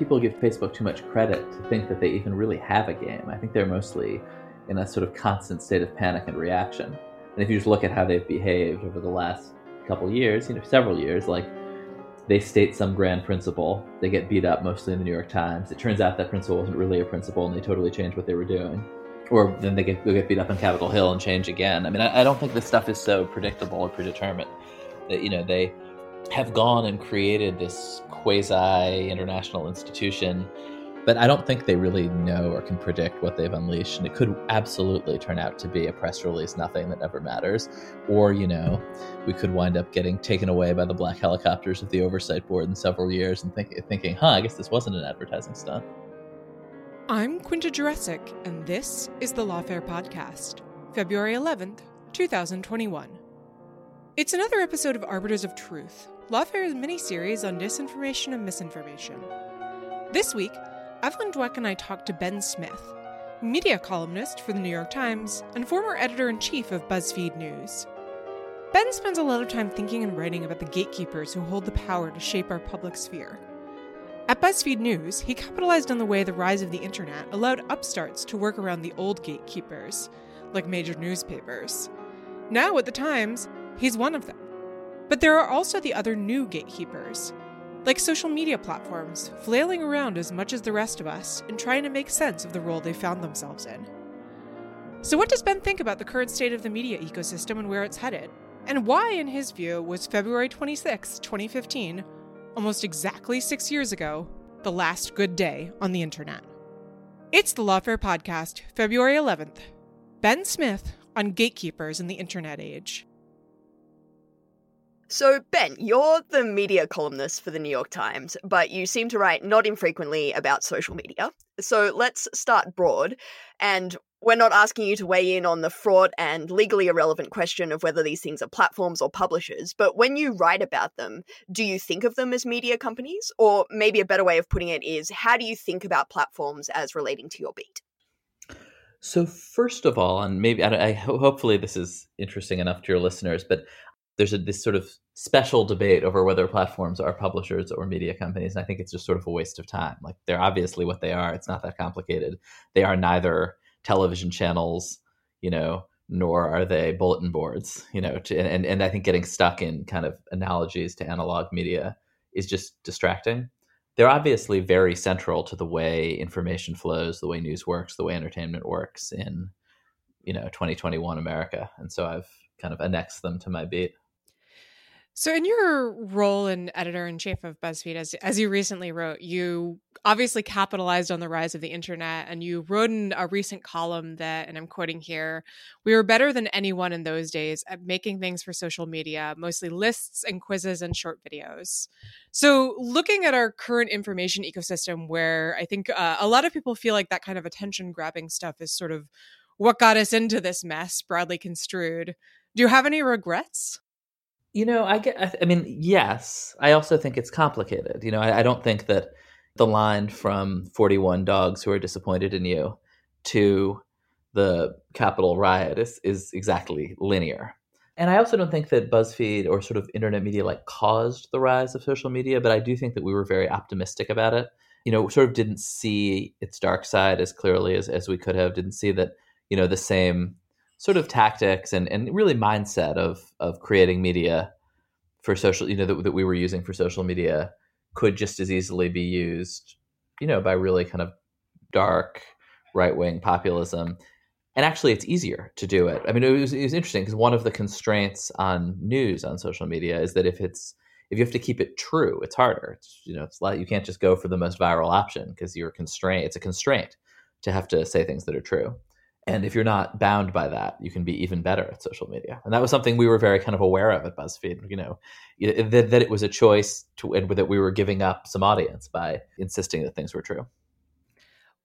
people give Facebook too much credit to think that they even really have a game. I think they're mostly in a sort of constant state of panic and reaction. And if you just look at how they've behaved over the last couple years, you know, several years, like they state some grand principle, they get beat up mostly in the New York Times. It turns out that principle wasn't really a principle, and they totally change what they were doing. Or then they get, they get beat up on Capitol Hill and change again. I mean, I, I don't think this stuff is so predictable or predetermined. That you know they have gone and created this quasi international institution, but I don't think they really know or can predict what they've unleashed. And it could absolutely turn out to be a press release, nothing that ever matters. Or, you know, we could wind up getting taken away by the black helicopters of the oversight board in several years and think, thinking, huh, I guess this wasn't an advertising stunt. I'm Quinta Jurecic, and this is the Lawfare Podcast, February 11th, 2021. It's another episode of Arbiters of Truth, Lawfare's mini-series on disinformation and misinformation. This week, Evelyn Douek and I talked to Ben Smith, media columnist for the New York Times and former editor-in-chief of BuzzFeed News. Ben spends a lot of time thinking and writing about the gatekeepers who hold the power to shape our public sphere. At BuzzFeed News, he capitalized on the way the rise of the internet allowed upstarts to work around the old gatekeepers, like major newspapers. Now, at the Times, he's one of them. But there are also the other new gatekeepers, like social media platforms, flailing around as much as the rest of us and trying to make sense of the role they found themselves in. So, what does Ben think about the current state of the media ecosystem and where it's headed? And why, in his view, was February 26, 2015, almost exactly six years ago, the last good day on the internet? It's the Lawfare Podcast, February 11th. Ben Smith on gatekeepers in the internet age. So, Ben, you're the media columnist for the New York Times, but you seem to write not infrequently about social media. So, let's start broad. And we're not asking you to weigh in on the fraught and legally irrelevant question of whether these things are platforms or publishers, but when you write about them, do you think of them as media companies? Or maybe a better way of putting it is how do you think about platforms as relating to your beat? So, first of all, and maybe I, I hopefully this is interesting enough to your listeners, but there's a, this sort of special debate over whether platforms are publishers or media companies. And I think it's just sort of a waste of time. Like they're obviously what they are. It's not that complicated. They are neither television channels, you know, nor are they bulletin boards, you know, to, and, and I think getting stuck in kind of analogies to analog media is just distracting. They're obviously very central to the way information flows, the way news works, the way entertainment works in, you know, 2021 America. And so I've kind of annexed them to my beat. So, in your role in editor in chief of BuzzFeed, as as you recently wrote, you obviously capitalized on the rise of the internet, and you wrote in a recent column that, and I'm quoting here, we were better than anyone in those days at making things for social media, mostly lists and quizzes and short videos. So, looking at our current information ecosystem, where I think uh, a lot of people feel like that kind of attention grabbing stuff is sort of what got us into this mess, broadly construed. Do you have any regrets? You know, I get. I mean, yes. I also think it's complicated. You know, I, I don't think that the line from "41 dogs who are disappointed in you" to the Capitol riot is is exactly linear. And I also don't think that BuzzFeed or sort of internet media like caused the rise of social media, but I do think that we were very optimistic about it. You know, sort of didn't see its dark side as clearly as, as we could have, didn't see that, you know, the same sort of tactics and, and really mindset of of creating media for social you know that, that we were using for social media could just as easily be used you know by really kind of dark right wing populism. And actually it's easier to do it. I mean it was, it was interesting because one of the constraints on news on social media is that if it's if you have to keep it true it's harder. It's you know it's like you can't just go for the most viral option because you're constrained it's a constraint to have to say things that are true and if you're not bound by that, you can be even better at social media. And that was something we were very kind of aware of at BuzzFeed. You know, that, that it was a choice to, and that we were giving up some audience by insisting that things were true.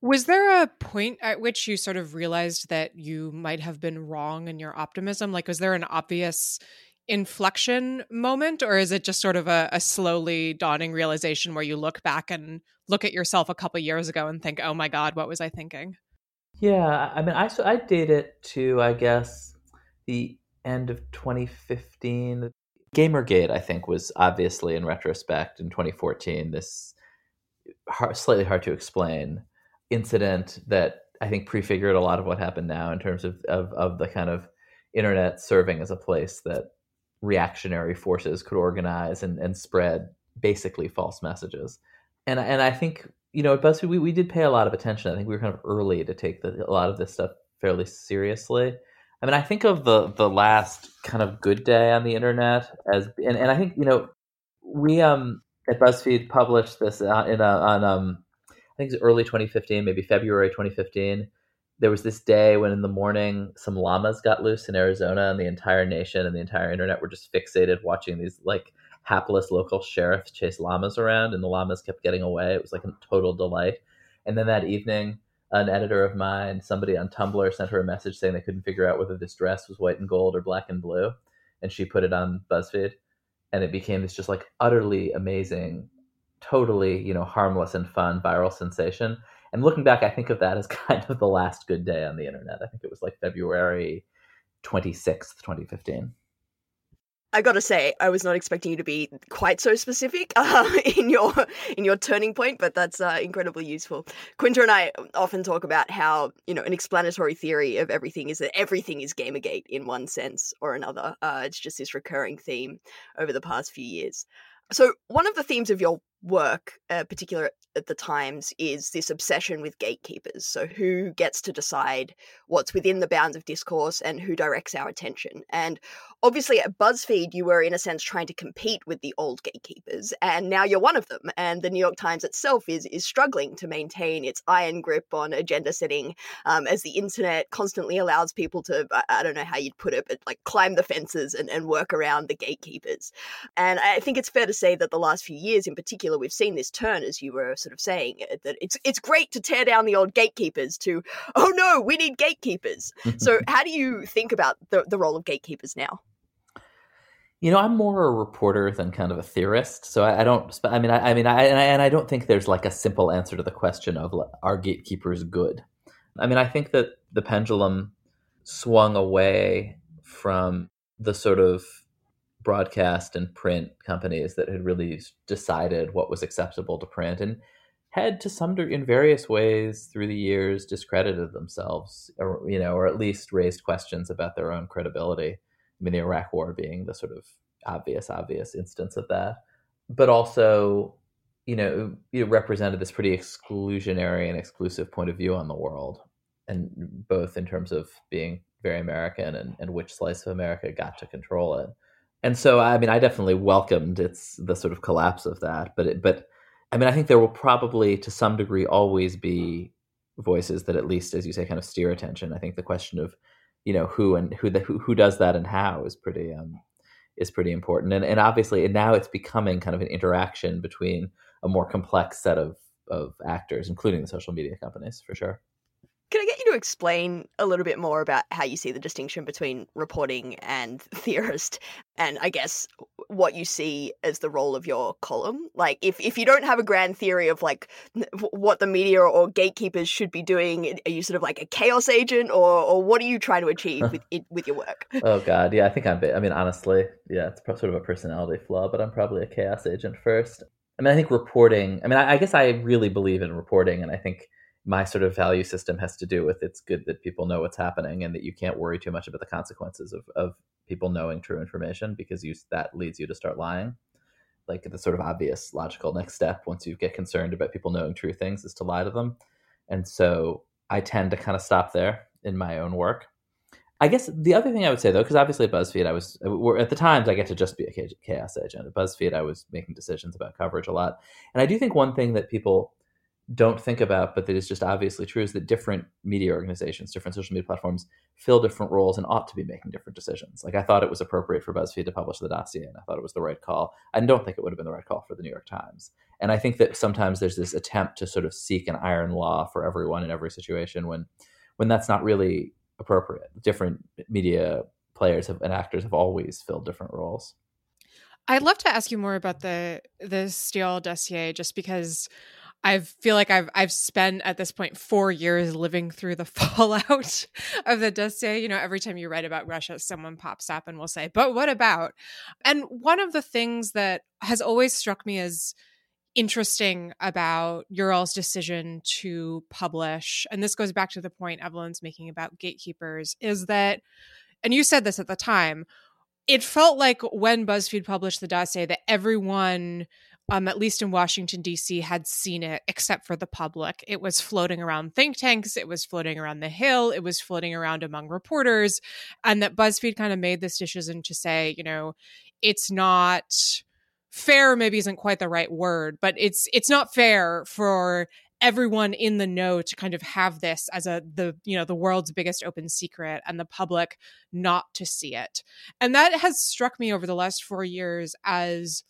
Was there a point at which you sort of realized that you might have been wrong in your optimism? Like, was there an obvious inflection moment, or is it just sort of a, a slowly dawning realization where you look back and look at yourself a couple years ago and think, "Oh my God, what was I thinking?" Yeah, I mean, I so I date it to I guess the end of 2015. Gamergate, I think, was obviously in retrospect in 2014 this hard, slightly hard to explain incident that I think prefigured a lot of what happened now in terms of, of, of the kind of internet serving as a place that reactionary forces could organize and, and spread basically false messages. And and I think you know at BuzzFeed we, we did pay a lot of attention. I think we were kind of early to take the, a lot of this stuff fairly seriously. I mean, I think of the the last kind of good day on the internet as, and, and I think you know we um at BuzzFeed published this in a, on um I think it's early 2015, maybe February 2015. There was this day when in the morning some llamas got loose in Arizona, and the entire nation and the entire internet were just fixated watching these like hapless local sheriffs chase llamas around, and the llamas kept getting away. It was like a total delight. And then that evening, an editor of mine, somebody on Tumblr, sent her a message saying they couldn't figure out whether this dress was white and gold or black and blue, and she put it on BuzzFeed, and it became this just like utterly amazing totally, you know, harmless and fun viral sensation. And looking back, I think of that as kind of the last good day on the internet. I think it was like February 26th, 2015. I gotta say, I was not expecting you to be quite so specific uh, in your in your turning point, but that's uh, incredibly useful. Quinta and I often talk about how you know an explanatory theory of everything is that everything is GamerGate in one sense or another. Uh, it's just this recurring theme over the past few years. So one of the themes of your work, uh, particular at the Times, is this obsession with gatekeepers. So, who gets to decide what's within the bounds of discourse and who directs our attention? And obviously, at BuzzFeed, you were, in a sense, trying to compete with the old gatekeepers, and now you're one of them. And the New York Times itself is, is struggling to maintain its iron grip on agenda setting um, as the internet constantly allows people to, I, I don't know how you'd put it, but like climb the fences and, and work around the gatekeepers. And I think it's fair to say that the last few years, in particular, particular, we've seen this turn, as you were sort of saying, uh, that it's it's great to tear down the old gatekeepers to, oh no, we need gatekeepers. so, how do you think about the, the role of gatekeepers now? You know, I'm more a reporter than kind of a theorist. So I, I don't. I mean, I, I mean, I and, I and I don't think there's like a simple answer to the question of are gatekeepers good. I mean, I think that the pendulum swung away from the sort of broadcast and print companies that had really decided what was acceptable to print and had to some degree in various ways through the years discredited themselves or you know or at least raised questions about their own credibility. I mean the iraq war being the sort of obvious obvious instance of that. But also you know it represented this pretty exclusionary and exclusive point of view on the world and both in terms of being very american and, and which slice of america got to control it and so I mean I definitely welcomed its the sort of collapse of that, but it, but I mean I think there will probably to some degree always be voices that at least as you say kind of steer attention. I think the question of you know who and who the, who, who does that and how is pretty um is pretty important. And and obviously and now it's becoming kind of an interaction between a more complex set of of actors including the social media companies for sure. Can I get you to explain a little bit more about how you see the distinction between reporting and theorist, and I guess what you see as the role of your column? Like, if, if you don't have a grand theory of like what the media or gatekeepers should be doing, are you sort of like a chaos agent, or or what are you trying to achieve with with your work? Oh God, yeah, I think I'm. I mean, honestly, yeah, it's sort of a personality flaw, but I'm probably a chaos agent first. I mean, I think reporting. I mean, I, I guess I really believe in reporting, and I think my sort of value system has to do with it's good that people know what's happening and that you can't worry too much about the consequences of, of people knowing true information because you that leads you to start lying. Like the sort of obvious logical next step once you get concerned about people knowing true things is to lie to them. And so i tend to kind of stop there in my own work. I guess the other thing i would say though because obviously at buzzfeed i was at the times i get to just be a chaos agent. At buzzfeed i was making decisions about coverage a lot. And i do think one thing that people don't think about, but that is just obviously true, is that different media organizations, different social media platforms fill different roles and ought to be making different decisions. Like I thought it was appropriate for BuzzFeed to publish the dossier, and I thought it was the right call. I don't think it would have been the right call for the New York Times. And I think that sometimes there's this attempt to sort of seek an iron law for everyone in every situation when when that's not really appropriate. Different media players have, and actors have always filled different roles. I'd love to ask you more about the the Steele dossier, just because I feel like I've I've spent at this point four years living through the fallout of the dossier. You know, every time you write about Russia, someone pops up and will say, "But what about?" And one of the things that has always struck me as interesting about Ural's decision to publish, and this goes back to the point Evelyn's making about gatekeepers, is that, and you said this at the time, it felt like when BuzzFeed published the dossier that everyone um, at least in Washington, D.C., had seen it except for the public. It was floating around think tanks, it was floating around the Hill, it was floating around among reporters. And that BuzzFeed kind of made this decision to say, you know, it's not fair maybe isn't quite the right word but it's it's not fair for everyone in the know to kind of have this as a the you know the world's biggest open secret and the public not to see it and that has struck me over the last 4 years as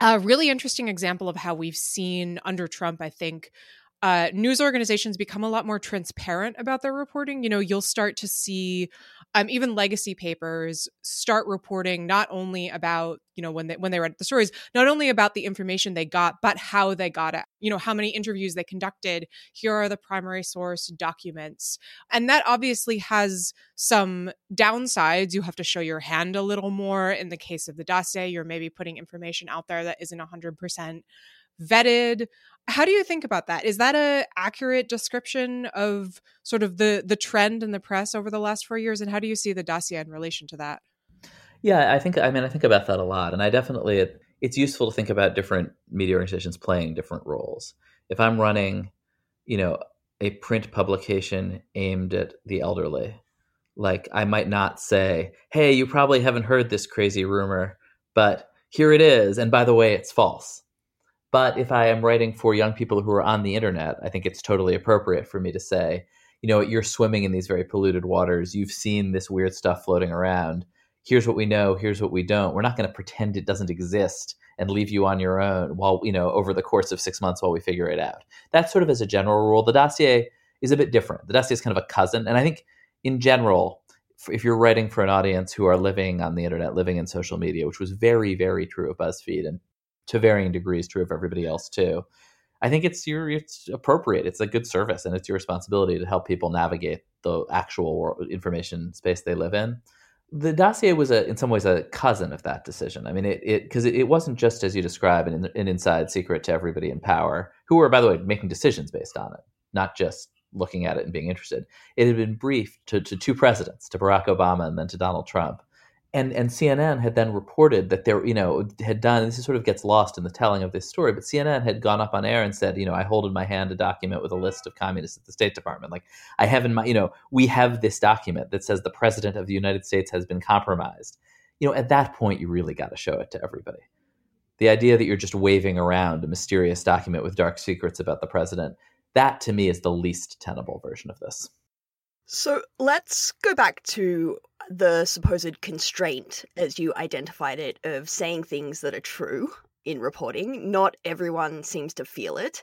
a really interesting example of how we've seen under Trump, I think, uh, news organizations become a lot more transparent about their reporting. You know, you'll start to see um, even legacy papers start reporting not only about you know when they when they read the stories, not only about the information they got, but how they got it. You know, how many interviews they conducted. Here are the primary source documents, and that obviously has some downsides. You have to show your hand a little more. In the case of the dossier, you're maybe putting information out there that isn't hundred percent vetted how do you think about that? Is that a accurate description of sort of the the trend in the press over the last four years and how do you see the dossier in relation to that? Yeah i think i mean i think about that a lot and i definitely it, it's useful to think about different media organizations playing different roles. If i'm running you know a print publication aimed at the elderly like i might not say hey you probably haven't heard this crazy rumor but here it is and by the way it's false but if I am writing for young people who are on the internet, I think it's totally appropriate for me to say, you know, you're swimming in these very polluted waters. You've seen this weird stuff floating around. Here's what we know. Here's what we don't. We're not going to pretend it doesn't exist and leave you on your own while, you know, over the course of six months while we figure it out. That's sort of as a general rule. The dossier is a bit different. The dossier is kind of a cousin. And I think in general, if you're writing for an audience who are living on the internet, living in social media, which was very, very true of BuzzFeed and to varying degrees true of everybody else too. I think it's your it's appropriate. It's a good service, and it's your responsibility to help people navigate the actual information space they live in. The dossier was a, in some ways a cousin of that decision. I mean, it because it, it, wasn't just as you describe an, an inside secret to everybody in power, who were by the way making decisions based on it, not just looking at it and being interested. It had been briefed to, to two presidents, to Barack Obama and then to Donald Trump, and and CNN had then reported that there, you know, had done. This sort of gets lost in the telling of this story, but CNN had gone up on air and said, you know, I hold in my hand a document with a list of communists at the State Department. Like I have in my, you know, we have this document that says the president of the United States has been compromised. You know, at that point, you really got to show it to everybody. The idea that you're just waving around a mysterious document with dark secrets about the president, that to me is the least tenable version of this. So let's go back to the supposed constraint, as you identified it, of saying things that are true in reporting. Not everyone seems to feel it.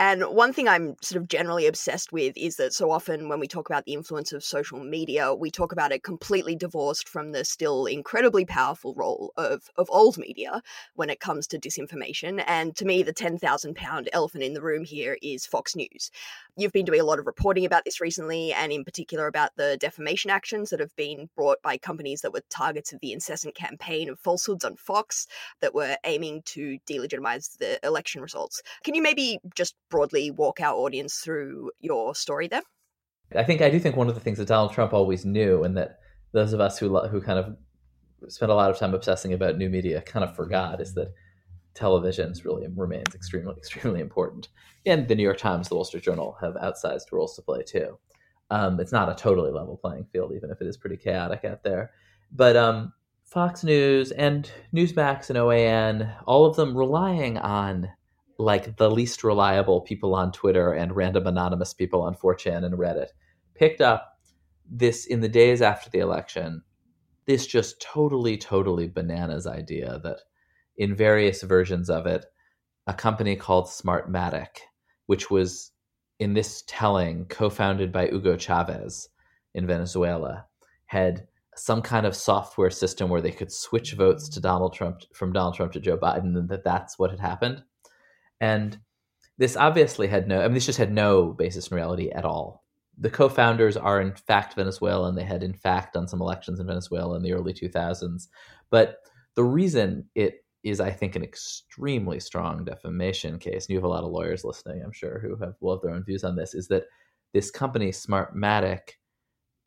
And one thing I'm sort of generally obsessed with is that so often when we talk about the influence of social media, we talk about it completely divorced from the still incredibly powerful role of, of old media when it comes to disinformation. And to me, the 10,000 pound elephant in the room here is Fox News. You've been doing a lot of reporting about this recently, and in particular about the defamation actions that have been brought by companies that were targets of the incessant campaign of falsehoods on Fox that were aiming to delegitimize the election results. Can you maybe just broadly walk our audience through your story there? I think I do think one of the things that Donald Trump always knew, and that those of us who who kind of spent a lot of time obsessing about new media kind of forgot, is that television really remains extremely extremely important. And the New York Times, the Wall Street Journal have outsized roles to play too. Um, it's not a totally level playing field, even if it is pretty chaotic out there. But um, Fox News and Newsmax and OAN, all of them relying on like the least reliable people on Twitter and random anonymous people on 4chan and Reddit, picked up this in the days after the election, this just totally, totally bananas idea that in various versions of it, a company called Smartmatic, which was in this telling co-founded by Hugo Chavez in Venezuela, had some kind of software system where they could switch votes to Donald Trump from Donald Trump to Joe Biden, and that that's what had happened. And this obviously had no, I mean, this just had no basis in reality at all. The co founders are, in fact, Venezuelan. They had, in fact, done some elections in Venezuela in the early 2000s. But the reason it is I think an extremely strong defamation case. And you have a lot of lawyers listening, I'm sure, who have will have their own views on this. Is that this company Smartmatic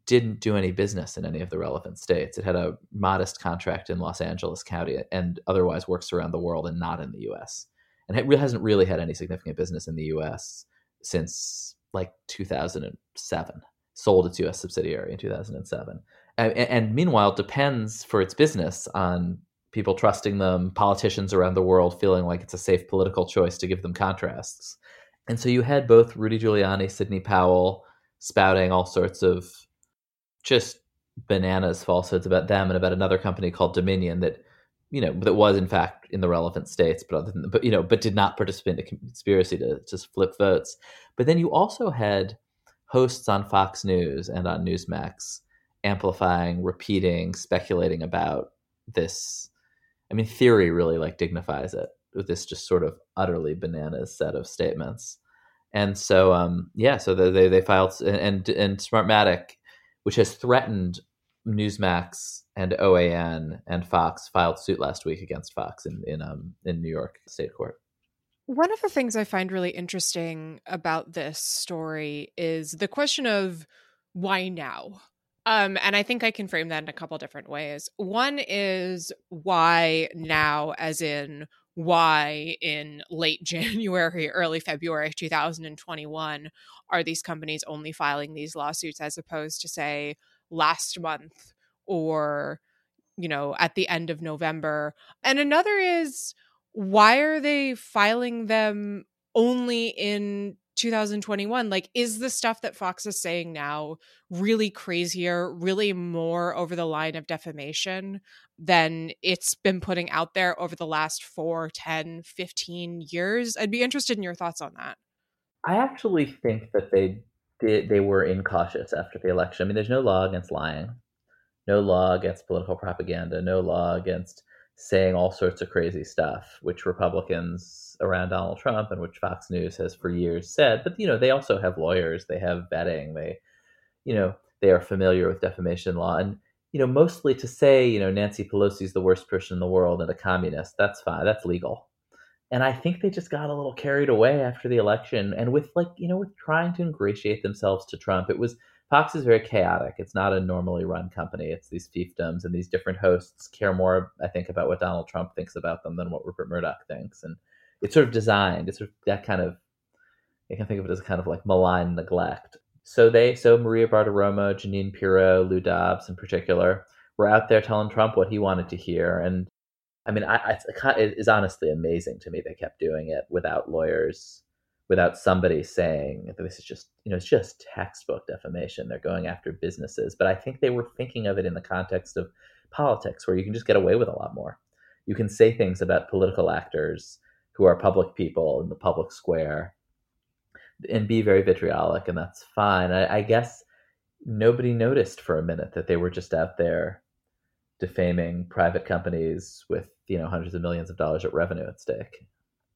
didn't do any business in any of the relevant states. It had a modest contract in Los Angeles County and otherwise works around the world and not in the U.S. And it hasn't really had any significant business in the U.S. since like 2007. Sold its U.S. subsidiary in 2007, and, and meanwhile depends for its business on people trusting them, politicians around the world feeling like it's a safe political choice to give them contrasts. And so you had both Rudy Giuliani, Sidney Powell spouting all sorts of just bananas falsehoods about them and about another company called Dominion that you know that was in fact in the relevant states but other than but you know but did not participate in a conspiracy to just flip votes. But then you also had hosts on Fox News and on Newsmax amplifying repeating speculating about this. I mean theory really like dignifies it with this just sort of utterly bananas set of statements. And so um yeah so they they filed and, and Smartmatic which has threatened Newsmax and OAN and Fox filed suit last week against Fox in in um in New York State Court. One of the things I find really interesting about this story is the question of why now. Um, and I think I can frame that in a couple different ways. One is why now, as in why in late January, early February 2021 are these companies only filing these lawsuits as opposed to, say, last month or, you know, at the end of November? And another is why are they filing them only in 2021 like is the stuff that fox is saying now really crazier really more over the line of defamation than it's been putting out there over the last 4 10 15 years i'd be interested in your thoughts on that i actually think that they did they were incautious after the election. I mean there's no law against lying. No law against political propaganda. No law against saying all sorts of crazy stuff which republicans around Donald Trump and which Fox News has for years said. But you know, they also have lawyers, they have vetting, they, you know, they are familiar with defamation law, and you know, mostly to say, you know, Nancy Pelosi's the worst person in the world and a communist, that's fine, that's legal. And I think they just got a little carried away after the election, and with like, you know, with trying to ingratiate themselves to Trump, it was Fox is very chaotic. It's not a normally run company. It's these fiefdoms and these different hosts care more, I think, about what Donald Trump thinks about them than what Rupert Murdoch thinks. And it's sort of designed. It's sort of that kind of I can think of it as kind of like malign neglect. So they, so Maria Bartiromo, Jeanine Pirro, Lou Dobbs in particular, were out there telling Trump what he wanted to hear. And I mean, I, I, it is honestly amazing to me they kept doing it without lawyers, without somebody saying this is just, you know, it's just textbook defamation. They're going after businesses. But I think they were thinking of it in the context of politics, where you can just get away with a lot more. You can say things about political actors who are public people in the public square and be very vitriolic, and that's fine. I, I guess nobody noticed for a minute that they were just out there defaming private companies with you know hundreds of millions of dollars of revenue at stake.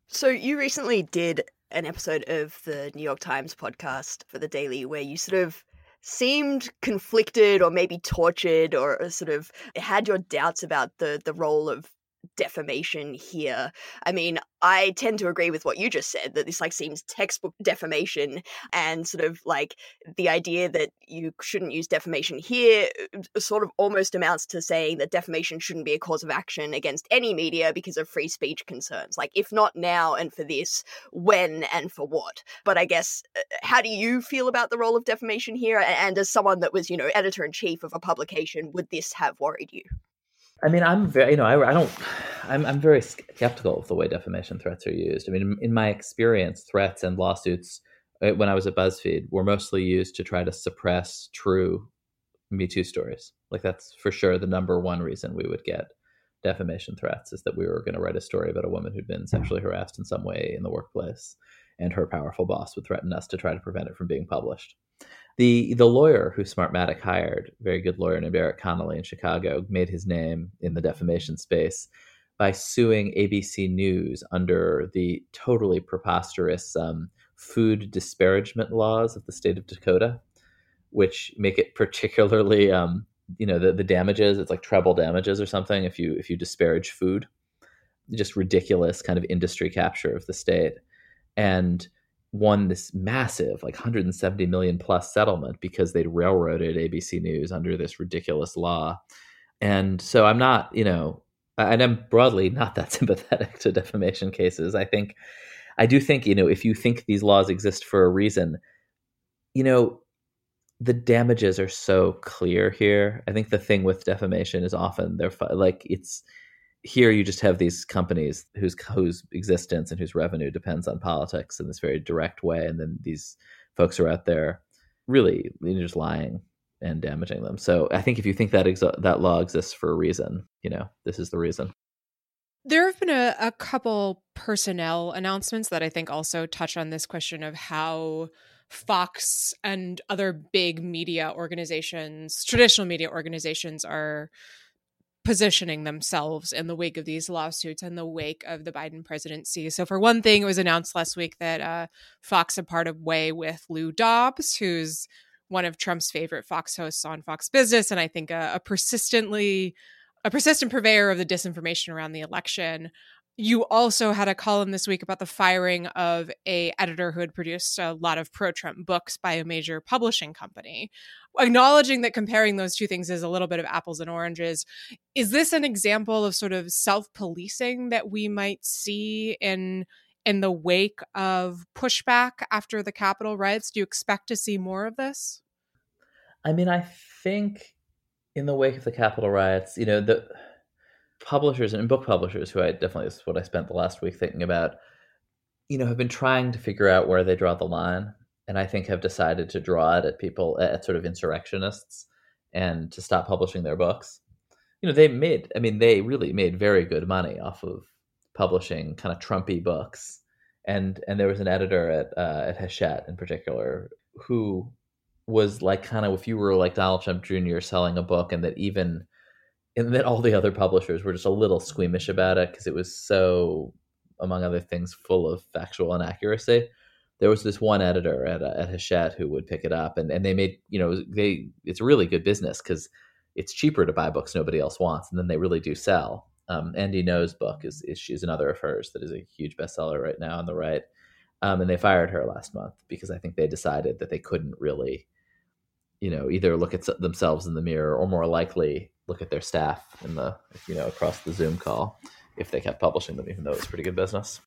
So you recently did an episode of the New York Times podcast for the Daily where you sort of seemed conflicted or maybe tortured or sort of had your doubts about the the role of defamation here. I mean, I tend to agree with what you just said that this like seems textbook defamation and sort of like the idea that you shouldn't use defamation here uh, sort of almost amounts to saying that defamation shouldn't be a cause of action against any media because of free speech concerns. Like if not now and for this, when and for what? But I guess uh, how do you feel about the role of defamation here and as someone that was, you know, editor in chief of a publication, would this have worried you? I mean, I'm very, you know, I, I don't, I'm, I'm very skeptical of the way defamation threats are used. I mean, in, in my experience, threats and lawsuits uh, when I was at BuzzFeed were mostly used to try to suppress true Me Too stories. Like that's for sure the number one reason we would get defamation threats is that we were going to write a story about a woman who'd been sexually harassed in some way in the workplace, and her powerful boss would threaten us to try to prevent it from being published. The the lawyer who Smartmatic hired, very good lawyer named Erik Connolly in Chicago, made his name in the defamation space by suing ABC News under the totally preposterous um, food disparagement laws of the state of Dakota, which make it particularly, um, you know, the, the damages. It's like treble damages or something if you if you disparage food. just ridiculous kind of industry capture of the state and won this massive like 170 million plus settlement because they'd railroaded ABC News under this ridiculous law. And so I'm not, you know, and I'm broadly not that sympathetic to defamation cases. I think I do think, you know, if you think these laws exist for a reason, you know, the damages are so clear here. I think the thing with defamation is often they're like it's here you just have these companies whose whose existence and whose revenue depends on politics in this very direct way, and then these folks are out there really just lying and damaging them. So I think if you think that that law exists for a reason, you know this is the reason. There have been a, a couple personnel announcements that I think also touch on this question of how Fox and other big media organizations, traditional media organizations, are positioning themselves in the wake of these lawsuits and the wake of the Biden presidency. So, for one thing, it was announced last week that uh, Fox had parted way with Lou Dobbs, who's one of Trump's favorite Fox hosts on Fox Business, and I think a, a persistently a persistent purveyor of the disinformation around the election you also had a column this week about the firing of a editor who had produced a lot of pro-Trump books by a major publishing company. Acknowledging that comparing those two things is a little bit of apples and oranges, is this an example of sort of self-policing that we might see in in the wake of pushback after the Capitol riots? Do you expect to see more of this? I mean, I think in the wake of the Capitol riots, you know, the publishers and book publishers who I definitely is what I spent the last week thinking about, you know, have been trying to figure out where they draw the line, and I think have decided to draw it at people at sort of insurrectionists and to stop publishing their books. You know, they made I mean, they really made very good money off of publishing kind of Trumpy books. And and there was an editor at uh, at Hachette in particular who was like kind of if you were like Donald Trump Jr. selling a book and that even and then all the other publishers were just a little squeamish about it because it was so, among other things, full of factual inaccuracy. There was this one editor at uh, at Hachette who would pick it up, and, and they made you know they it's really good business because it's cheaper to buy books nobody else wants, and then they really do sell. Um, Andy Ngo's book is, is another of hers that is a huge bestseller right now on the right, um, and they fired her last month because I think they decided that they couldn't really, you know, either look at themselves in the mirror or more likely look at their staff in the you know across the Zoom call if they kept publishing them, even though it's pretty good business.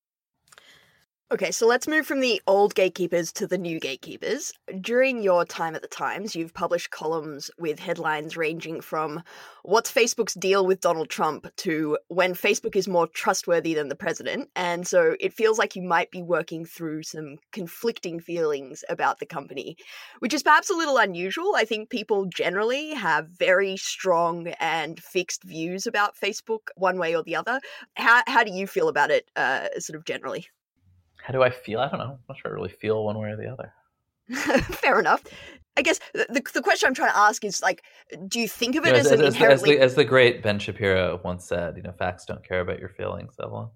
Okay, so let's move from the old gatekeepers to the new gatekeepers. During your time at the Times, you've published columns with headlines ranging from What's Facebook's deal with Donald Trump to When Facebook is more trustworthy than the president. And so it feels like you might be working through some conflicting feelings about the company, which is perhaps a little unusual. I think people generally have very strong and fixed views about Facebook, one way or the other. How, how do you feel about it, uh, sort of generally? How do I feel? I don't know. I'm not sure I really feel one way or the other. Fair enough. I guess the, the question I'm trying to ask is like, do you think of it as, as, an as, inherently... as, the, as the great Ben Shapiro once said, you know, facts don't care about your feelings, Evelyn.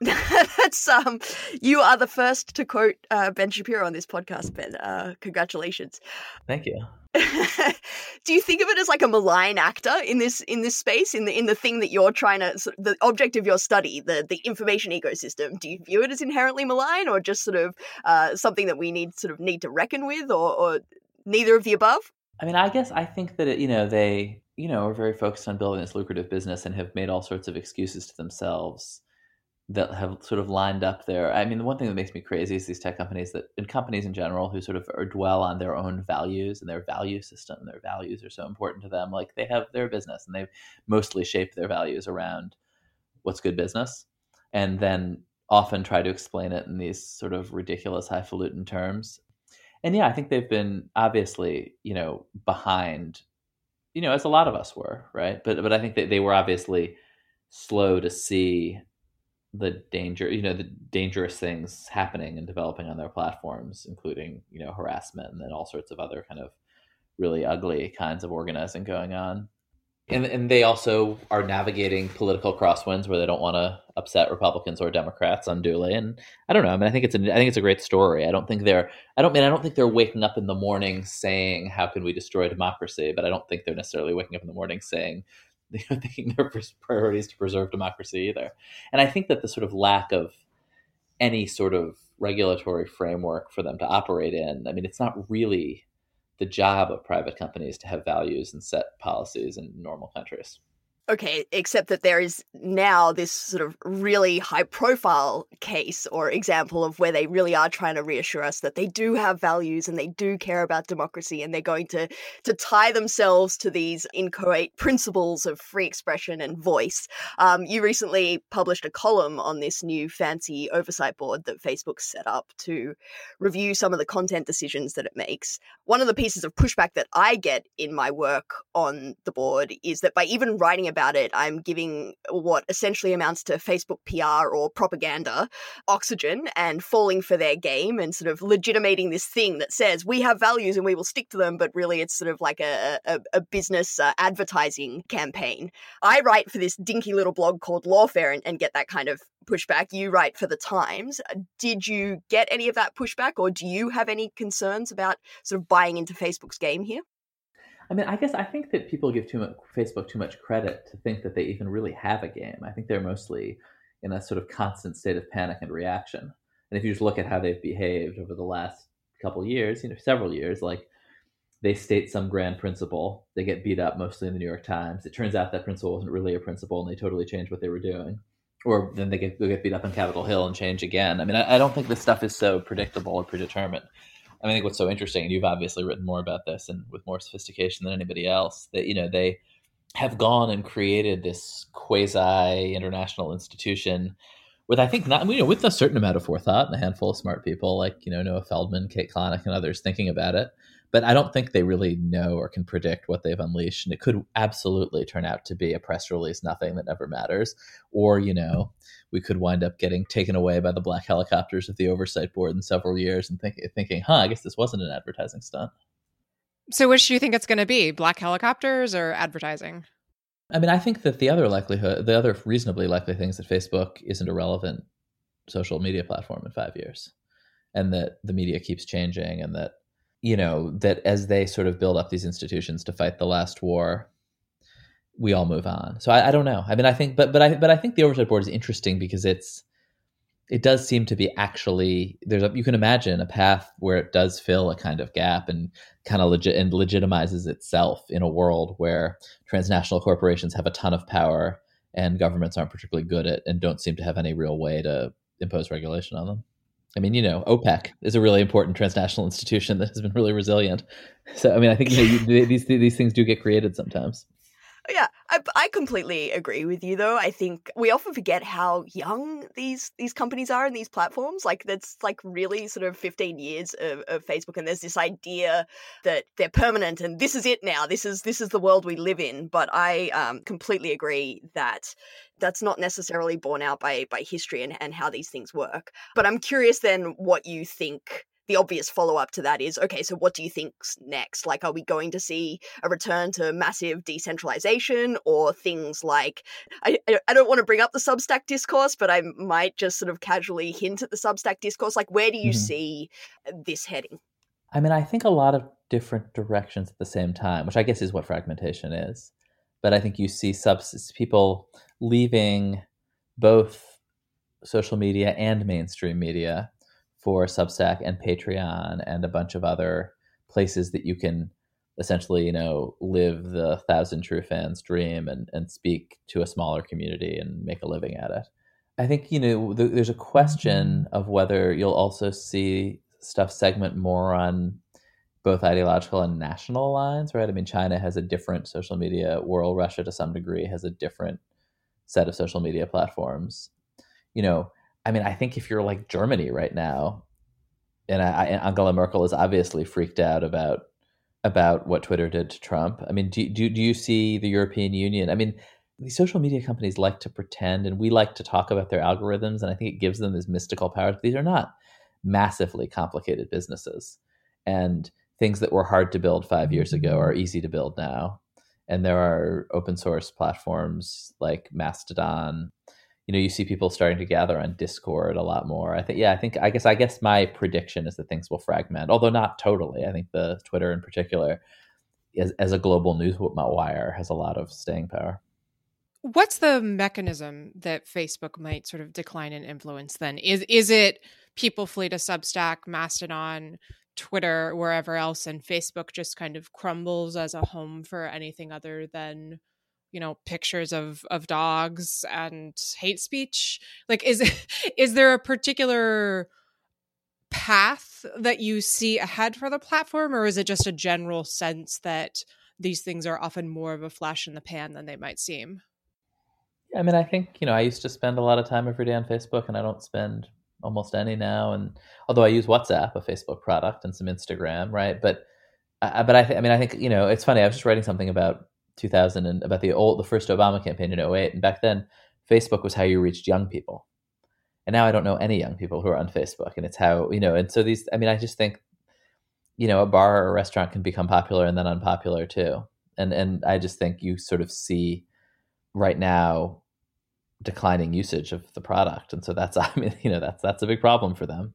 That's um, you are the first to quote uh, Ben Shapiro on this podcast, Ben. Uh, congratulations. Thank you. Do you think of it as like a malign actor in this in this space in the in the thing that you're trying to the object of your study, the the information ecosystem? Do you view it as inherently malign, or just sort of uh, something that we need sort of need to reckon with, or, or neither of the above? I mean, I guess I think that it, you know they you know are very focused on building this lucrative business and have made all sorts of excuses to themselves that have sort of lined up there. I mean, the one thing that makes me crazy is these tech companies that, and companies in general, who sort of dwell on their own values and their value system. Their values are so important to them. Like they have their business, and they've mostly shaped their values around what's good business, and then often try to explain it in these sort of ridiculous, highfalutin terms. And yeah, I think they've been obviously, you know, behind, you know, as a lot of us were, right? But but I think that they were obviously slow to see the danger, you know, the dangerous things happening and developing on their platforms, including, you know, harassment and then all sorts of other kind of really ugly kinds of organizing going on. And, and they also are navigating political crosswinds where they don't want to upset Republicans or Democrats unduly. And I don't know. I mean, I think it's I think it's a great story. I don't think they're, I don't mean, I don't think they're waking up in the morning saying, how can we destroy democracy? But I don't think they're necessarily waking up in the morning saying, know, thinking their priority is to preserve democracy either. And I think that the sort of lack of any sort of regulatory framework for them to operate in, I mean, it's not really the job of private companies to have values and set policies in normal countries. Okay, except that there is now this sort of really high profile case or example of where they really are trying to reassure us that they do have values and they do care about democracy and they're going to to tie themselves to these inchoate principles of free expression and voice. Um, you recently published a column on this new fancy oversight board that Facebook set up to review some of the content decisions that it makes. One of the pieces of pushback that I get in my work on the board is that by even writing about about it, I'm giving what essentially amounts to Facebook PR or propaganda oxygen and falling for their game and sort of legitimating this thing that says we have values and we will stick to them, but really it's sort of like a, a, a business uh, advertising campaign. I write for this dinky little blog called Lawfare and, and get that kind of pushback. You write for the Times. Did you get any of that pushback, or do you have any concerns about sort of buying into Facebook's game here? I mean, I guess I think that people give too much Facebook too much credit to think that they even really have a game. I think they're mostly in a sort of constant state of panic and reaction. And if you just look at how they've behaved over the last couple years, you know, several years, like they state some grand principle, they get beat up mostly in the New York Times. It turns out that principle wasn't really a principle, and they totally changed what they were doing. Or then they get they get beat up on Capitol Hill and change again. I mean, I, I don't think this stuff is so predictable or predetermined. I think what's so interesting, and you've obviously written more about this and with more sophistication than anybody else, that you know they have gone and created this quasi international institution with I think not you know with a certain amount of forethought and a handful of smart people like you know Noah Feldman, Kate Klonick, and others thinking about it. But I don't think they really know or can predict what they've unleashed, and it could absolutely turn out to be a press release, nothing that never matters, or you know we could wind up getting taken away by the black helicopters of the oversight board in several years and think, thinking, huh, I guess this wasn't an advertising stunt. So, which do you think it's going to be, black helicopters or advertising? I mean, I think that the other likelihood, the other reasonably likely things that Facebook isn't a relevant social media platform in five years, and that the media keeps changing, and that you know that as they sort of build up these institutions to fight the last war, we all move on. So I, I, don't know. I mean, I think, but but I but I think the oversight board is interesting because it's it does seem to be actually there's a you can imagine a path where it does fill a kind of gap and kind of legit and legitimizes itself in a world where transnational corporations have a ton of power and governments aren't particularly good at and don't seem to have any real way to impose regulation on them. I mean, you know, OPEC is a really important transnational institution that has been really resilient. So, I mean, I think you know, you, these these things do get created sometimes. Yeah, I, I completely agree with you though. I think we often forget how young these these companies are and these platforms. Like that's like really sort of 15 years of, of Facebook and there's this idea that they're permanent and this is it now. This is this is the world we live in. But I um, completely agree that that's not necessarily borne out by by history and, and how these things work. But I'm curious then what you think the obvious follow up to that is okay, so what do you think's next? Like, are we going to see a return to massive decentralization or things like I, I don't want to bring up the Substack discourse, but I might just sort of casually hint at the Substack discourse. Like, where do you mm-hmm. see this heading? I mean, I think a lot of different directions at the same time, which I guess is what fragmentation is. But I think you see subs people leaving both social media and mainstream media for Substack and Patreon and a bunch of other places that you can essentially, you know, live the thousand true fans dream and, and speak to a smaller community and make a living at it. I think, you know, th- there's a question mm-hmm. of whether you'll also see stuff segment more on both ideological and national lines, right? I mean, China has a different social media world. Russia, to some degree, has a different set of social media platforms. You know, I mean, I think if you're like Germany right now, and, I, and Angela Merkel is obviously freaked out about about what Twitter did to Trump. I mean, do, do do you see the European Union? I mean, these social media companies like to pretend, and we like to talk about their algorithms, and I think it gives them this mystical power. These are not massively complicated businesses, and things that were hard to build five years mm-hmm. ago are easy to build now. And there are open source platforms like Mastodon you know you see people starting to gather on discord a lot more. I think yeah i think i guess i guess my prediction is that things will fragment although not totally. I think the twitter in particular as, as a global news wire has a lot of staying power. What's the mechanism that Facebook might sort of decline in influence then? Is is it people flee to Substack, Mastodon, Twitter, wherever else, and Facebook just kind of crumbles as a home for anything other than you know pictures of of dogs and hate speech? Like is is there a particular path that you see ahead for the platform or is it just a general sense that these things are often more of a flash in the pan than they might seem? I mean i think you know i used to spend a lot of time every day on facebook and i don't spend almost any now and although i use whatsapp a facebook product and some instagram right? But uh, but I, th- I mean i think you know it's funny i was just writing something about 2000 and about the old the first Obama campaign in 08 and back then Facebook was how you reached young people. And now I don't know any young people who are on Facebook and it's how, you know, and so these I mean I just think you know, a bar or a restaurant can become popular and then unpopular too. And and I just think you sort of see right now declining usage of the product. And so that's I mean, you know, that's that's a big problem for them.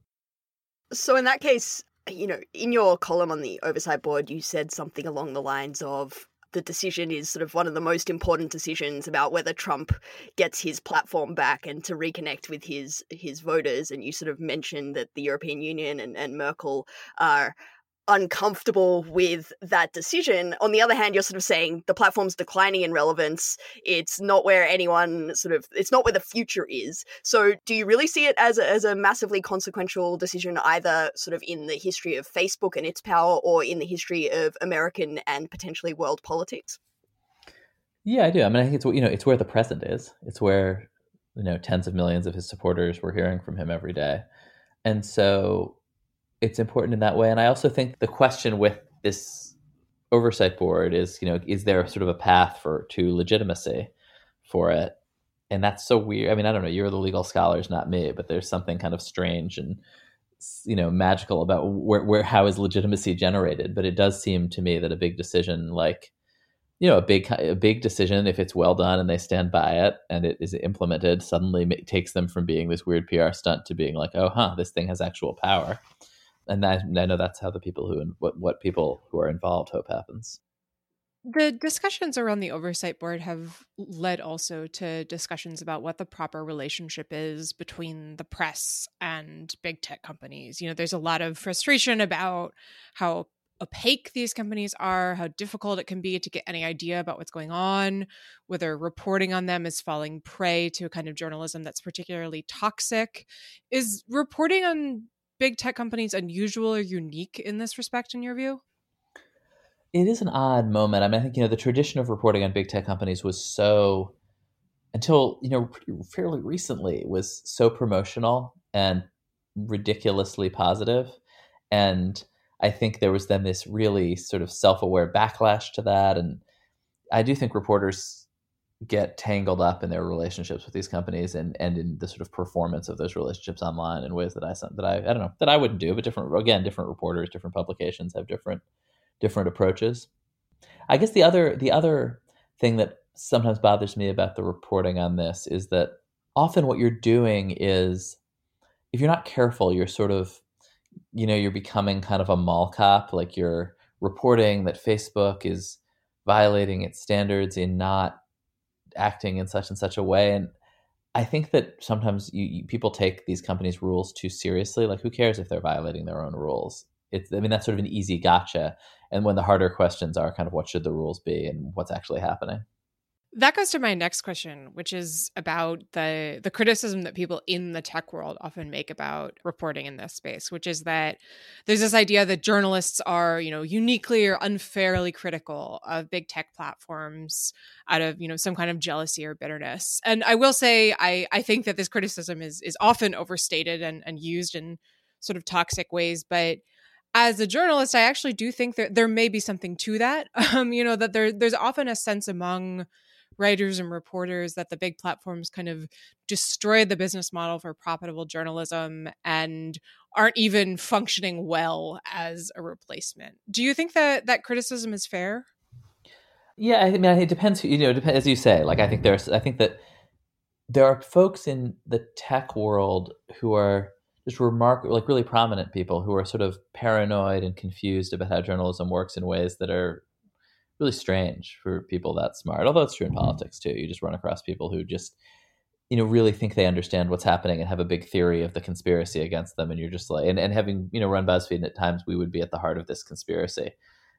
So in that case, you know, in your column on the oversight board, you said something along the lines of the decision is sort of one of the most important decisions about whether Trump gets his platform back and to reconnect with his his voters. And you sort of mentioned that the European Union and, and Merkel are uncomfortable with that decision. On the other hand, you're sort of saying the platform's declining in relevance. It's not where anyone sort of, it's not where the future is. So do you really see it as a, as a massively consequential decision, either sort of in the history of Facebook and its power or in the history of American and potentially world politics? Yeah, I do. I mean, I think it's, you know, it's where the present is. It's where, you know, tens of millions of his supporters were hearing from him every day. And so it's important in that way. And I also think the question with this oversight board is, you know, is there sort of a path for to legitimacy for it? And that's so weird. I mean, I don't know. You're the legal scholars, not me, but there's something kind of strange and you know magical about where, where how is legitimacy generated. But it does seem to me that a big decision like you know a big a big decision if it's well done and they stand by it and it is implemented suddenly takes them from being this weird PR stunt to being like oh huh this thing has actual power and I, I know that's how the people who what what people who are involved hope happens. The discussions around the oversight board have led also to discussions about what the proper relationship is between the press and big tech companies. You know, there's a lot of frustration about how opaque these companies are, how difficult it can be to get any idea about what's going on, whether reporting on them is falling prey to a kind of journalism that's particularly toxic. Is reporting on big tech companies unusual or unique in this respect, in your view? It is an odd moment. I mean, I think you know the tradition of reporting on big tech companies was so until you know fairly recently was so promotional and ridiculously positive, and I think there was then this really sort of self-aware backlash to that, and I do think reporters get tangled up in their relationships with these companies and and in the sort of performance of those relationships online in ways that I that I I don't know that I wouldn't do, but different again different reporters, different publications have different different approaches. I guess the other the other thing that sometimes bothers me about the reporting on this is that often what you're doing is if you're not careful, you're sort of you know you're becoming kind of a mall cop, like you're reporting that Facebook is violating its standards in not acting in such and such a way. And i think that sometimes you, you, people take these companies rules too seriously. Like who cares if they're violating their own rules? It's i mean that's sort of an easy gotcha. And when the harder questions are kind of what should the rules be and what's actually happening that goes to my next question which is about the the criticism that people in the tech world often make about reporting in this space which is that there's this idea that journalists are you know uniquely or unfairly critical of big tech platforms out of you know some kind of jealousy or bitterness and i will say i i think that this criticism is is often overstated and and used in sort of toxic ways but as a journalist, I actually do think that there may be something to that. Um, you know, that there there's often a sense among writers and reporters that the big platforms kind of destroy the business model for profitable journalism and aren't even functioning well as a replacement. Do you think that that criticism is fair? Yeah, I mean, it depends. You know, depends as you say. Like, I think there's, I think that there are folks in the tech world who are just remarkable, like really prominent people who are sort of paranoid and confused about how journalism works in ways that are really strange for people that smart. Although it's true in mm-hmm. politics too. You just run across people who just you know really think they understand what's happening and have a big theory of the conspiracy against them and you're just like and, and having you know run buzzfeed and at times we would be at the heart of this conspiracy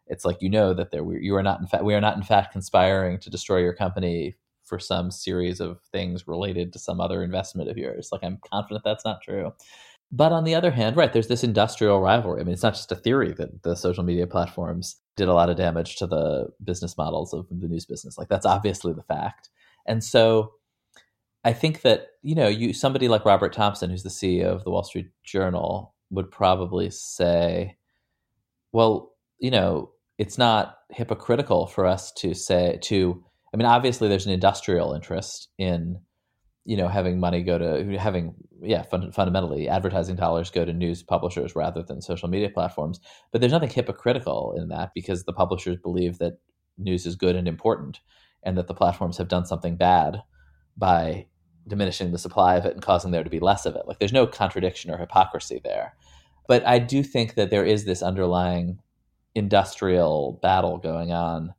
it's like you know that there you are not in fact we are not in fact conspiring to destroy your company for some series of things related to some other investment of yours like i'm confident that's not true but on the other hand right there's this industrial rivalry i mean it's not just a theory that the social media platforms did a lot of damage to the business models of the news business like that's obviously the fact and so I think that you know you somebody like Robert Thomson, who's the CEO of the Wall Street Journal, would probably say, well, you know, it's not hypocritical for us to say to. I mean, obviously, there's an industrial interest in you know having money go to having yeah fun, fundamentally advertising dollars go to news publishers rather than social media platforms but there's nothing hypocritical in that because the publishers believe that news is good and important and that the platforms have done something bad by diminishing the supply of it and causing there to be less of it. Like there's no contradiction or hypocrisy there. But I do think that there is this underlying industrial battle going on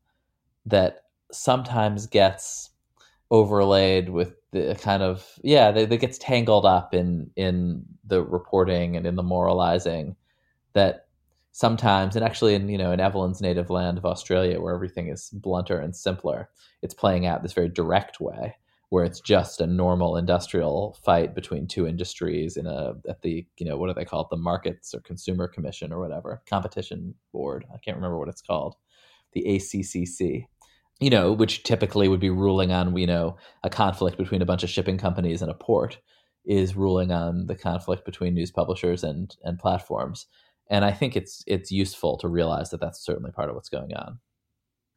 that sometimes gets overlaid with the kind of yeah that, that gets tangled up in in the reporting and in the moralizing that sometimes and actually in you know in Evelyn's native land of Australia where everything is blunter and simpler it's playing out this very direct way where it's just a normal industrial fight between two industries in a at the you know what do they call it? The markets or consumer commission or whatever competition board i can't remember what it's called the accc you know which typically would be ruling on you know a conflict between a bunch of shipping companies and a port is ruling on the conflict between news publishers and and platforms and i think it's it's useful to realize that that's certainly part of what's going on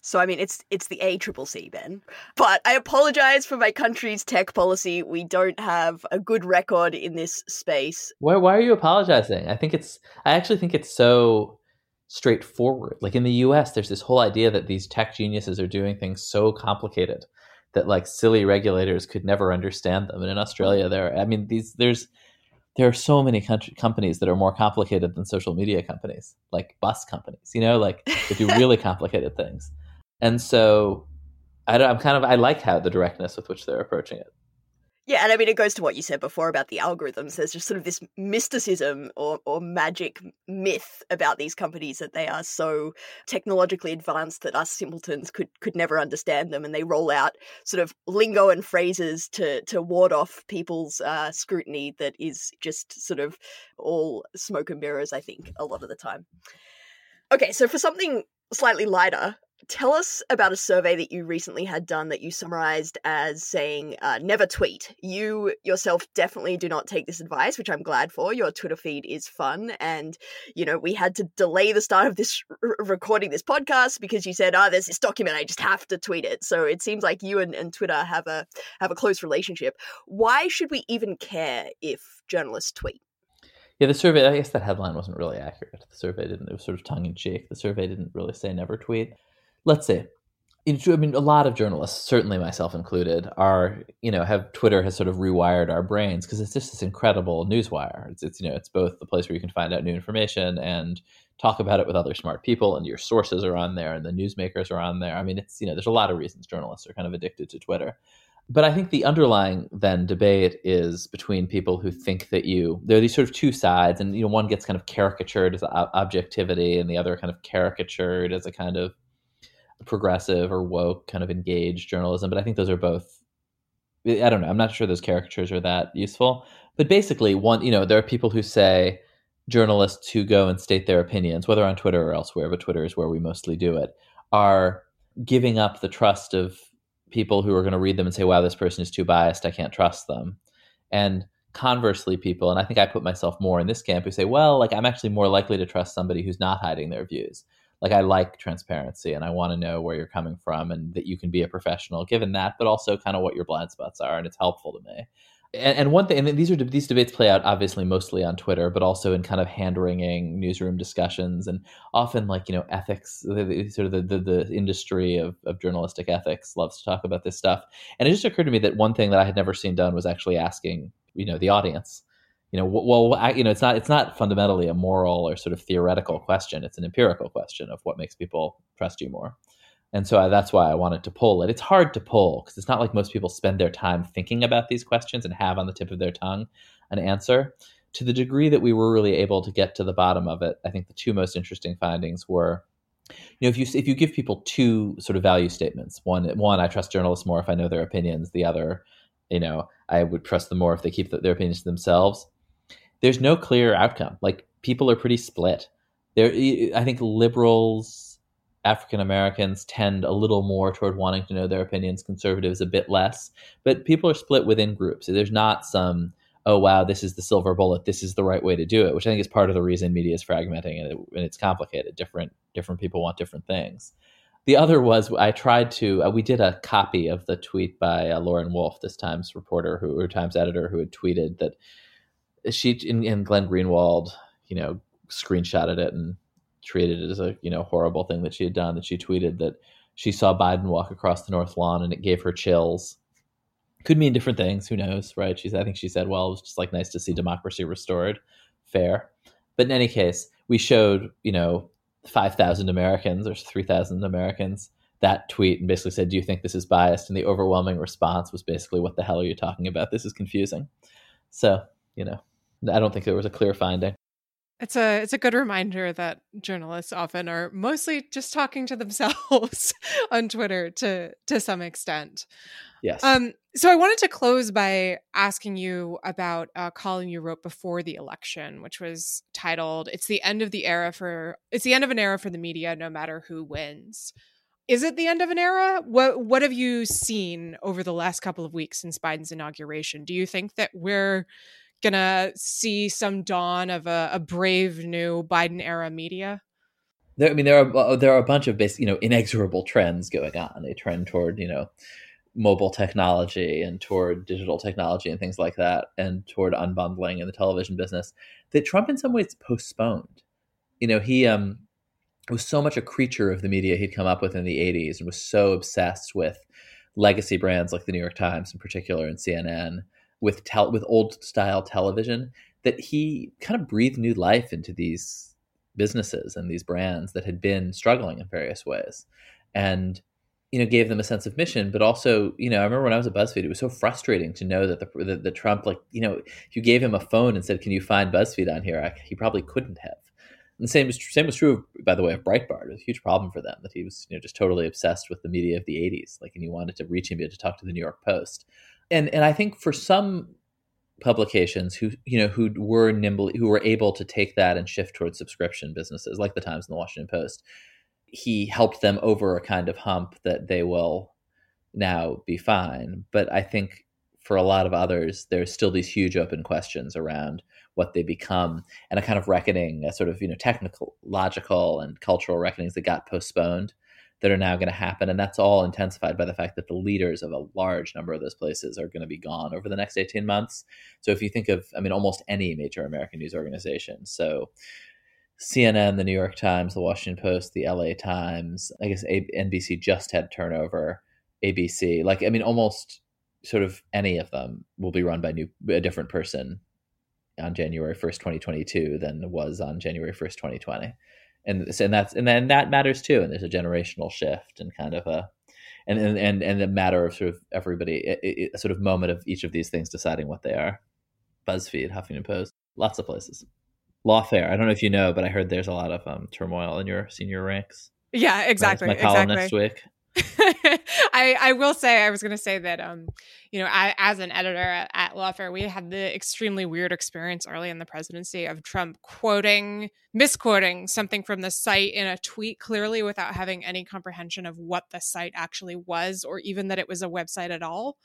so I mean, it's it's the A triple C then. But I apologize for my country's tech policy. We don't have a good record in this space. Why why are you apologizing? I think it's I actually think it's so straightforward. Like in the US, there's this whole idea that these tech geniuses are doing things so complicated that like silly regulators could never understand them. And in Australia, there I mean these there's there are so many country, companies that are more complicated than social media companies, like bus companies, you know, like they do really complicated things. And so I am kind of I like how the directness with which they're approaching it. Yeah, and I mean it goes to what you said before about the algorithms. There's just sort of this mysticism or, or magic myth about these companies that they are so technologically advanced that us simpletons could could never understand them, and they roll out sort of lingo and phrases to to ward off people's uh, scrutiny that is just sort of all smoke and mirrors. I think a lot of the time. Okay, so for something slightly lighter, tell us about a survey that you recently had done that you summarized as saying uh, never tweet. You yourself definitely do not take this advice which i'm glad for. Your twitter feed is fun and you know we had to delay the start of this r- recording this podcast because you said oh there's this document. I just have to tweet it. So it seems like you and, and twitter have a have a close relationship. Why should we even care if journalists tweet? Yeah, the survey, I guess that headline wasn't really accurate. The survey didn't, it was sort of tongue in cheek. The survey didn't really say never tweet let's say I mean, a lot of journalists, certainly myself included, are you know have Twitter has sort of rewired our brains because it's just this incredible newswire. It's, it's you know it's both the place where you can find out new information and talk about it with other smart people, and your sources are on there, and the newsmakers are on there. I mean, it's you know there's a lot of reasons journalists are kind of addicted to Twitter. But I think the underlying then debate is between people who think that you there are these sort of two sides, and you know one gets kind of caricatured as objectivity, and the other kind of caricatured as a kind of progressive or woke kind of engaged journalism, but I think those are both. I don't know. I'm not sure those caricatures are that useful. But basically, one, you know, there are people who say journalists who go and state their opinions, whether on Twitter or elsewhere, but Twitter is where we mostly do it, are giving up the trust of people who are going to read them and say, wow, this person is too biased. I can't trust them. And conversely, people, and I think I put myself more in this camp, who say, well, like I'm actually more likely to trust somebody who's not hiding their views like I like transparency and I want to know where you're coming from and that you can be a professional given that, but also kind of what your blind spots are, and it's helpful to me. And, and one thing, and these are these debates play out obviously mostly on Twitter, but also in kind of hand wringing newsroom discussions, and often like you know ethics, the, the, sort of the, the, the industry of, of journalistic ethics loves to talk about this stuff. And it just occurred to me that one thing that I had never seen done was actually asking you know the audience you know well you know it's not it's not fundamentally a moral or sort of theoretical question it's an empirical question of what makes people trust you more And so I, that's why I wanted to pull it. It's hard to pull because it's not like most people spend their time thinking about these questions and have on the tip of their tongue an answer. To the degree that we were really able to get to the bottom of it, I think the two most interesting findings were you know if you if you give people two sort of value statements one one i trust journalists more if i know their opinions the other you know i would trust them more if they keep their opinions to themselves there's no clear outcome like people are pretty split there i think liberals African Americans tend a little more toward wanting to know their opinions, conservatives a bit less. But people are split within groups. There's not some, oh, wow, this is the silver bullet, this is the right way to do it, which I think is part of the reason media is fragmenting and, it, and it's complicated. Different, different people want different things. The other was I tried to, uh, we did a copy of the tweet by uh, Lauren Wolfe, this Times reporter who, or Times editor, who had tweeted that she, and, Glenn Greenwald, you know, screenshotted it and treated it as a you know horrible thing that she had done. That she tweeted that she saw Biden walk across the North Lawn and it gave her chills. Could mean different things. Who knows, right? She's. I think she said, "Well, it was just like nice to see democracy restored." Fair, but in any case, we showed you know five thousand Americans or three thousand Americans that tweet and basically said, "Do you think this is biased?" And the overwhelming response was basically, "What the hell are you talking about? This is confusing." So you know, I don't think there was a clear finding. It's a it's a good reminder that journalists often are mostly just talking to themselves on Twitter to to some extent. Yes. Um. So I wanted to close by asking you about a column you wrote before the election, which was titled "It's the end of the era for it's the end of an era for the media, no matter who wins." Is it the end of an era? What What have you seen over the last couple of weeks since Biden's inauguration? Do you think that we're gonna see some dawn of a, a brave new Biden era media? There, I mean, there are uh, there are a bunch of basic, you know, inexorable trends going on. A trend toward you know mobile technology and toward digital technology and things like that, and toward unbundling in the television business that Trump in some ways postponed. You know, he um was so much a creature of the media he'd come up with in the 80s and was so obsessed with legacy brands like the New York Times in particular and CNN with tel- with old style television that he kind of breathed new life into these businesses and these brands that had been struggling in various ways. And you know gave them a sense of mission but also you know i remember when i was at buzzfeed it was so frustrating to know that the, the, the trump like you know you gave him a phone and said can you find buzzfeed on here? I, he probably couldn't have and the same was same was true by the way of breitbart it was a huge problem for them that he was you know just totally obsessed with the media of the 80s like and he wanted to reach him to talk to the new york post and and I think for some publications who you know who were nimble who were able to take that and shift towards subscription businesses like the Times and the Washington Post, he helped them over a kind of hump that they will now be fine. But I think for a lot of others, there's still these huge open questions around what they become and a kind of reckoning, a sort of you know technical, logical, and cultural reckonings that got postponed that are now going to happen. And that's all intensified by the fact that the leaders of a large number of those places are going to be gone over the next 18 months. So if you think of, I mean, almost any major American news organization. So CNN, the New York Times, the Washington Post, the LA Times, I guess NBC just had turnover, ABC, like, I mean, almost sort of any of them will be run by new, a different person on January 1st, 2022 than was on January 1st, 2020 and and that's and then that matters too. And there's a generational shift and kind of a and and and, and a matter of sort of everybody a, sort of moment of each of these things deciding what they are. BuzzFeed, Huffington Post, lots of places. Lawfare. I don't know if you know, but I heard there's a lot of um, turmoil in your senior ranks. Yeah, exactly. my column exactly. next week. I, I will say I was going to say that um you know I, as an editor at, at Lawfare we had the extremely weird experience early in the presidency of Trump quoting misquoting something from the site in a tweet clearly without having any comprehension of what the site actually was or even that it was a website at all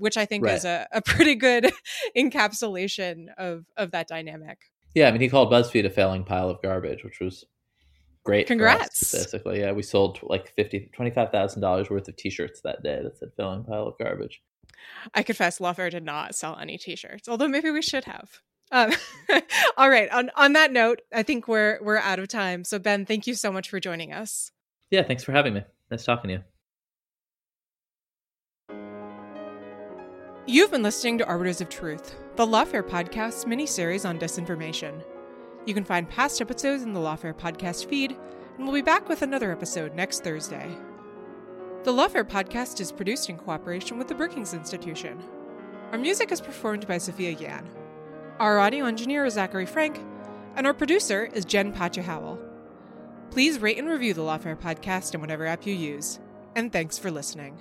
which I think right. is a, a pretty good encapsulation of of that dynamic. Yeah, I mean he called BuzzFeed a failing pile of garbage, which was great. Congrats. basically, yeah, we sold like fifty twenty five thousand dollars worth of T-shirts that day that said "filling pile of garbage." I confess, Lawfare did not sell any T-shirts, although maybe we should have. Um, all right. On on that note, I think we're we're out of time. So Ben, thank you so much for joining us. Yeah, thanks for having me. Nice talking to you. You've been listening to Arbiters of Truth, the Lawfare podcast mini-series on disinformation. You can find past episodes in the Lawfare podcast feed, and we'll be back with another episode next Thursday. The Lawfare podcast is produced in cooperation with the Brookings Institution. Our music is performed by Sophia Yan. Our audio engineer is Zachary Frank, and our producer is Jen Patja Howell. Please rate and review the Lawfare podcast in whatever app you use. And thanks for listening.